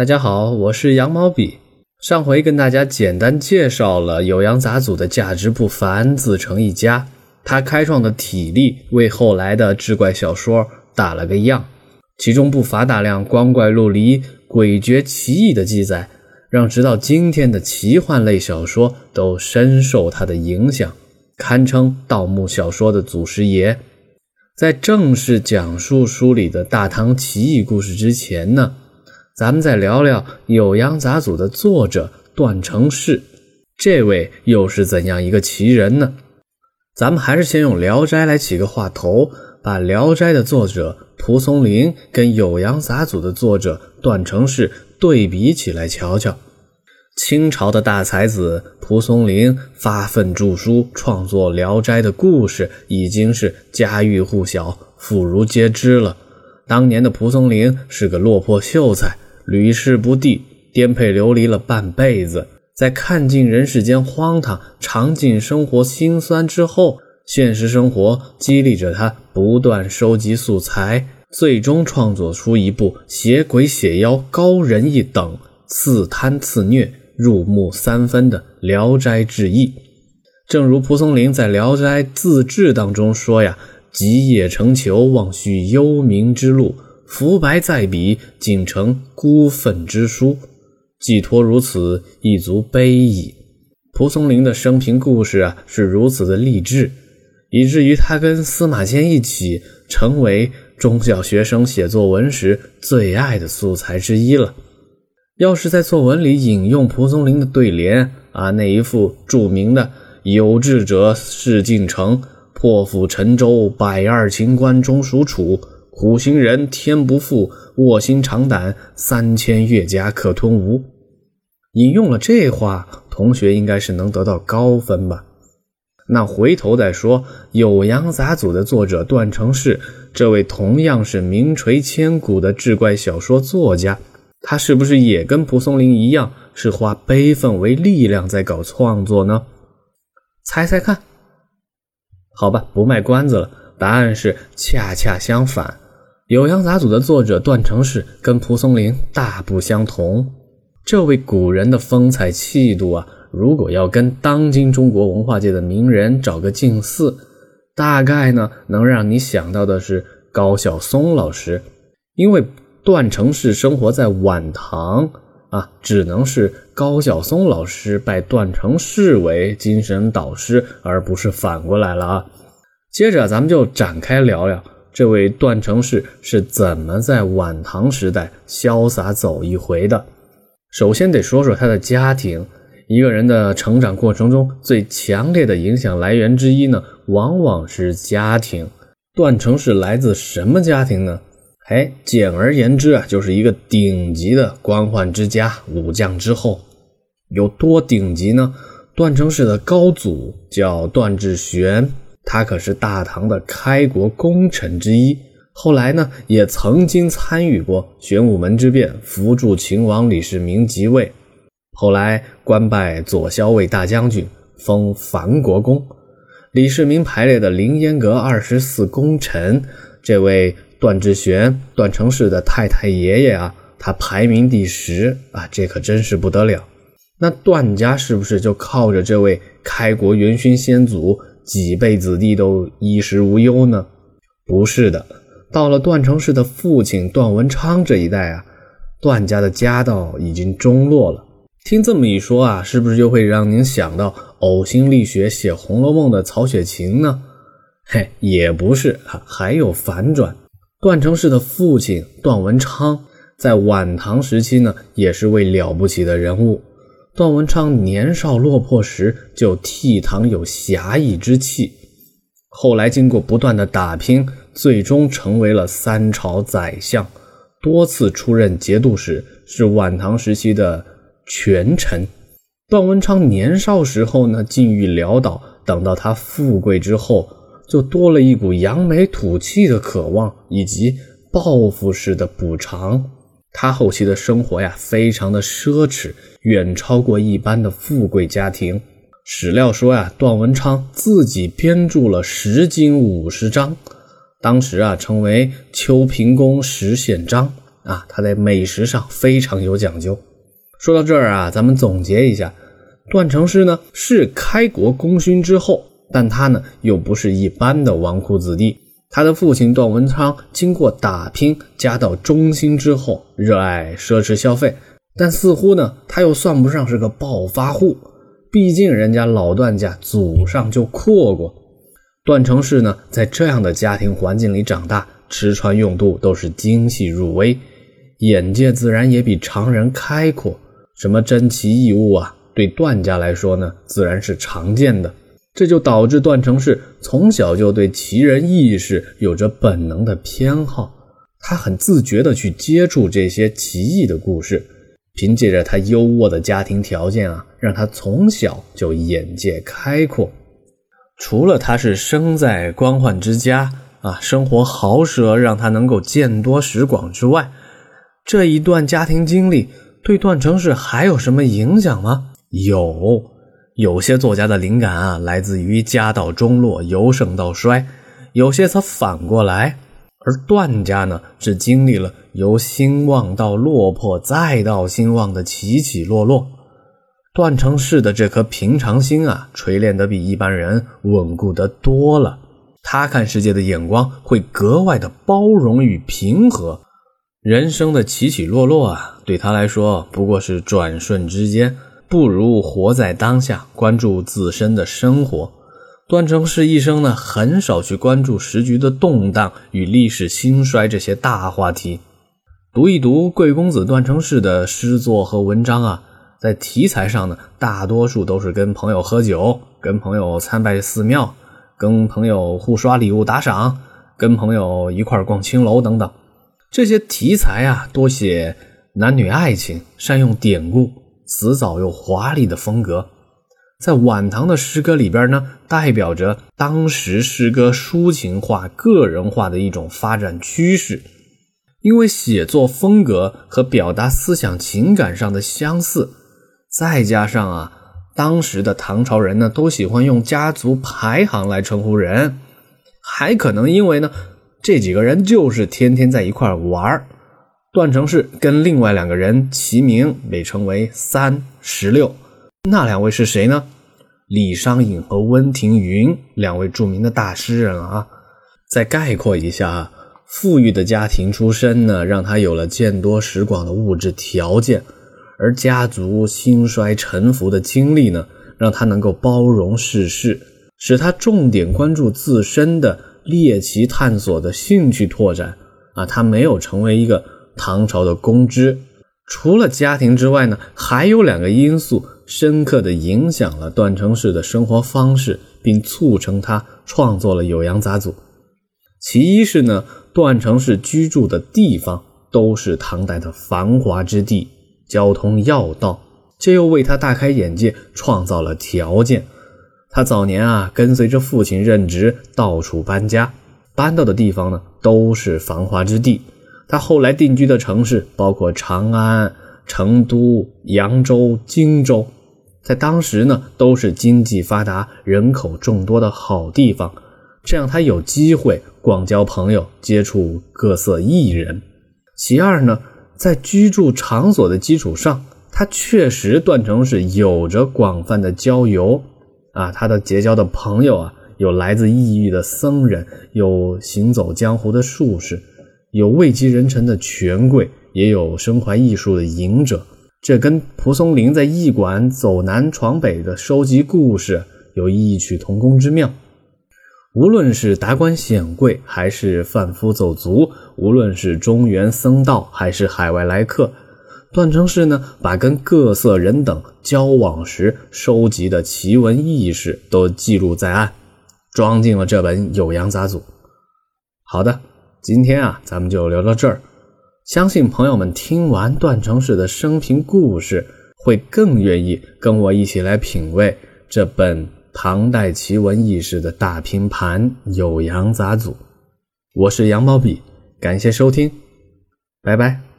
大家好，我是羊毛笔。上回跟大家简单介绍了酉阳杂祖的价值不凡，自成一家。他开创的体力为后来的志怪小说打了个样，其中不乏大量光怪陆离、诡谲奇异的记载，让直到今天的奇幻类小说都深受他的影响，堪称盗墓小说的祖师爷。在正式讲述书里的大唐奇异故事之前呢？咱们再聊聊《酉阳杂俎》的作者段成式，这位又是怎样一个奇人呢？咱们还是先用《聊斋》来起个话头，把《聊斋》的作者蒲松龄跟《酉阳杂俎》的作者段成式对比起来瞧瞧。清朝的大才子蒲松龄发奋著书，创作《聊斋》的故事，已经是家喻户晓、妇孺皆知了。当年的蒲松龄是个落魄秀才。屡试不第，颠沛流离了半辈子，在看尽人世间荒唐，尝尽生活辛酸之后，现实生活激励着他不断收集素材，最终创作出一部写鬼写妖高人一等、刺贪刺虐、入木三分的《聊斋志异》。正如蒲松龄在《聊斋自志》当中说呀：“极夜成裘，望续幽冥之路。”浮白在笔，仅成孤愤之书。寄托如此，亦足悲矣。蒲松龄的生平故事啊，是如此的励志，以至于他跟司马迁一起成为中小学生写作文时最爱的素材之一了。要是在作文里引用蒲松龄的对联啊，那一副著名的“有志者事竟成，破釜沉舟，百二秦关终属楚。”苦行人天不负，卧薪尝胆，三千越甲可吞吴。引用了这话，同学应该是能得到高分吧？那回头再说《酉阳杂俎》的作者段成式，这位同样是名垂千古的志怪小说作家，他是不是也跟蒲松龄一样，是化悲愤为力量在搞创作呢？猜猜看？好吧，不卖关子了，答案是恰恰相反。《酉阳杂俎》的作者段成式跟蒲松龄大不相同。这位古人的风采气度啊，如果要跟当今中国文化界的名人找个近似，大概呢能让你想到的是高晓松老师。因为段成式生活在晚唐啊，只能是高晓松老师拜段成式为精神导师，而不是反过来了啊。接着咱们就展开聊聊。这位段成式是怎么在晚唐时代潇洒走一回的？首先得说说他的家庭。一个人的成长过程中最强烈的影响来源之一呢，往往是家庭。段成式来自什么家庭呢？哎，简而言之啊，就是一个顶级的官宦之家，武将之后。有多顶级呢？段成式的高祖叫段志玄。他可是大唐的开国功臣之一，后来呢，也曾经参与过玄武门之变，扶助秦王李世民即位，后来官拜左骁卫大将军，封樊国公。李世民排列的凌烟阁二十四功臣，这位段志玄、段成式的太太爷爷啊，他排名第十啊，这可真是不得了。那段家是不是就靠着这位开国元勋先祖？几辈子弟都衣食无忧呢？不是的，到了段成式的父亲段文昌这一代啊，段家的家道已经中落了。听这么一说啊，是不是就会让您想到呕心沥血写《红楼梦》的曹雪芹呢？嘿，也不是，还有反转。段成式的父亲段文昌在晚唐时期呢，也是位了不起的人物。段文昌年少落魄时就倜傥有侠义之气，后来经过不断的打拼，最终成为了三朝宰相，多次出任节度使，是晚唐时期的权臣。段文昌年少时候呢，境遇潦倒，等到他富贵之后，就多了一股扬眉吐气的渴望，以及报复式的补偿。他后期的生活呀，非常的奢侈，远超过一般的富贵家庭。史料说呀，段文昌自己编著了十经五十章，当时啊称为《秋平公十宪章》，啊，他在美食上非常有讲究。说到这儿啊，咱们总结一下，段成式呢是开国功勋之后，但他呢又不是一般的纨绔子弟。他的父亲段文昌经过打拼，家道中兴之后，热爱奢侈消费，但似乎呢他又算不上是个暴发户，毕竟人家老段家祖上就阔过。段成式呢在这样的家庭环境里长大，吃穿用度都是精细入微，眼界自然也比常人开阔。什么珍奇异物啊，对段家来说呢，自然是常见的。这就导致段成式从小就对奇人异事有着本能的偏好，他很自觉地去接触这些奇异的故事。凭借着他优渥的家庭条件啊，让他从小就眼界开阔。除了他是生在官宦之家啊，生活豪奢让他能够见多识广之外，这一段家庭经历对段成式还有什么影响吗？有。有些作家的灵感啊，来自于家道中落由盛到衰；有些则反过来。而段家呢，是经历了由兴旺到落魄，再到兴旺的起起落落。段成式的这颗平常心啊，锤炼得比一般人稳固得多了。他看世界的眼光会格外的包容与平和。人生的起起落落啊，对他来说不过是转瞬之间。不如活在当下，关注自身的生活。段成式一生呢，很少去关注时局的动荡与历史兴衰这些大话题。读一读贵公子段成式的诗作和文章啊，在题材上呢，大多数都是跟朋友喝酒，跟朋友参拜寺庙，跟朋友互刷礼物打赏，跟朋友一块逛青楼等等。这些题材啊，多写男女爱情，善用典故。辞藻又华丽的风格，在晚唐的诗歌里边呢，代表着当时诗歌抒情化、个人化的一种发展趋势。因为写作风格和表达思想情感上的相似，再加上啊，当时的唐朝人呢都喜欢用家族排行来称呼人，还可能因为呢这几个人就是天天在一块玩。段成式跟另外两个人齐名，被称为“三十六”。那两位是谁呢？李商隐和温庭筠，两位著名的大诗人啊。再概括一下，富裕的家庭出身呢，让他有了见多识广的物质条件；而家族兴衰沉浮的经历呢，让他能够包容世事，使他重点关注自身的猎奇探索的兴趣拓展。啊，他没有成为一个。唐朝的公知，除了家庭之外呢，还有两个因素深刻的影响了段成式的生活方式，并促成他创作了《酉阳杂俎》。其一是呢，段成式居住的地方都是唐代的繁华之地，交通要道，这又为他大开眼界创造了条件。他早年啊，跟随着父亲任职，到处搬家，搬到的地方呢，都是繁华之地。他后来定居的城市包括长安、成都、扬州、荆州，在当时呢都是经济发达、人口众多的好地方，这样他有机会广交朋友、接触各色艺人。其二呢，在居住场所的基础上，他确实段成是有着广泛的交游啊，他的结交的朋友啊，有来自异域的僧人，有行走江湖的术士。有位极人臣的权贵，也有身怀艺术的隐者，这跟蒲松龄在驿馆走南闯北的收集故事有异曲同工之妙。无论是达官显贵，还是贩夫走卒，无论是中原僧道，还是海外来客，段成式呢，把跟各色人等交往时收集的奇闻异事都记录在案，装进了这本《酉阳杂俎》。好的。今天啊，咱们就聊到这儿。相信朋友们听完段成式的生平故事，会更愿意跟我一起来品味这本唐代奇闻异事的大拼盘《酉阳杂俎》。我是杨毛笔，感谢收听，拜拜。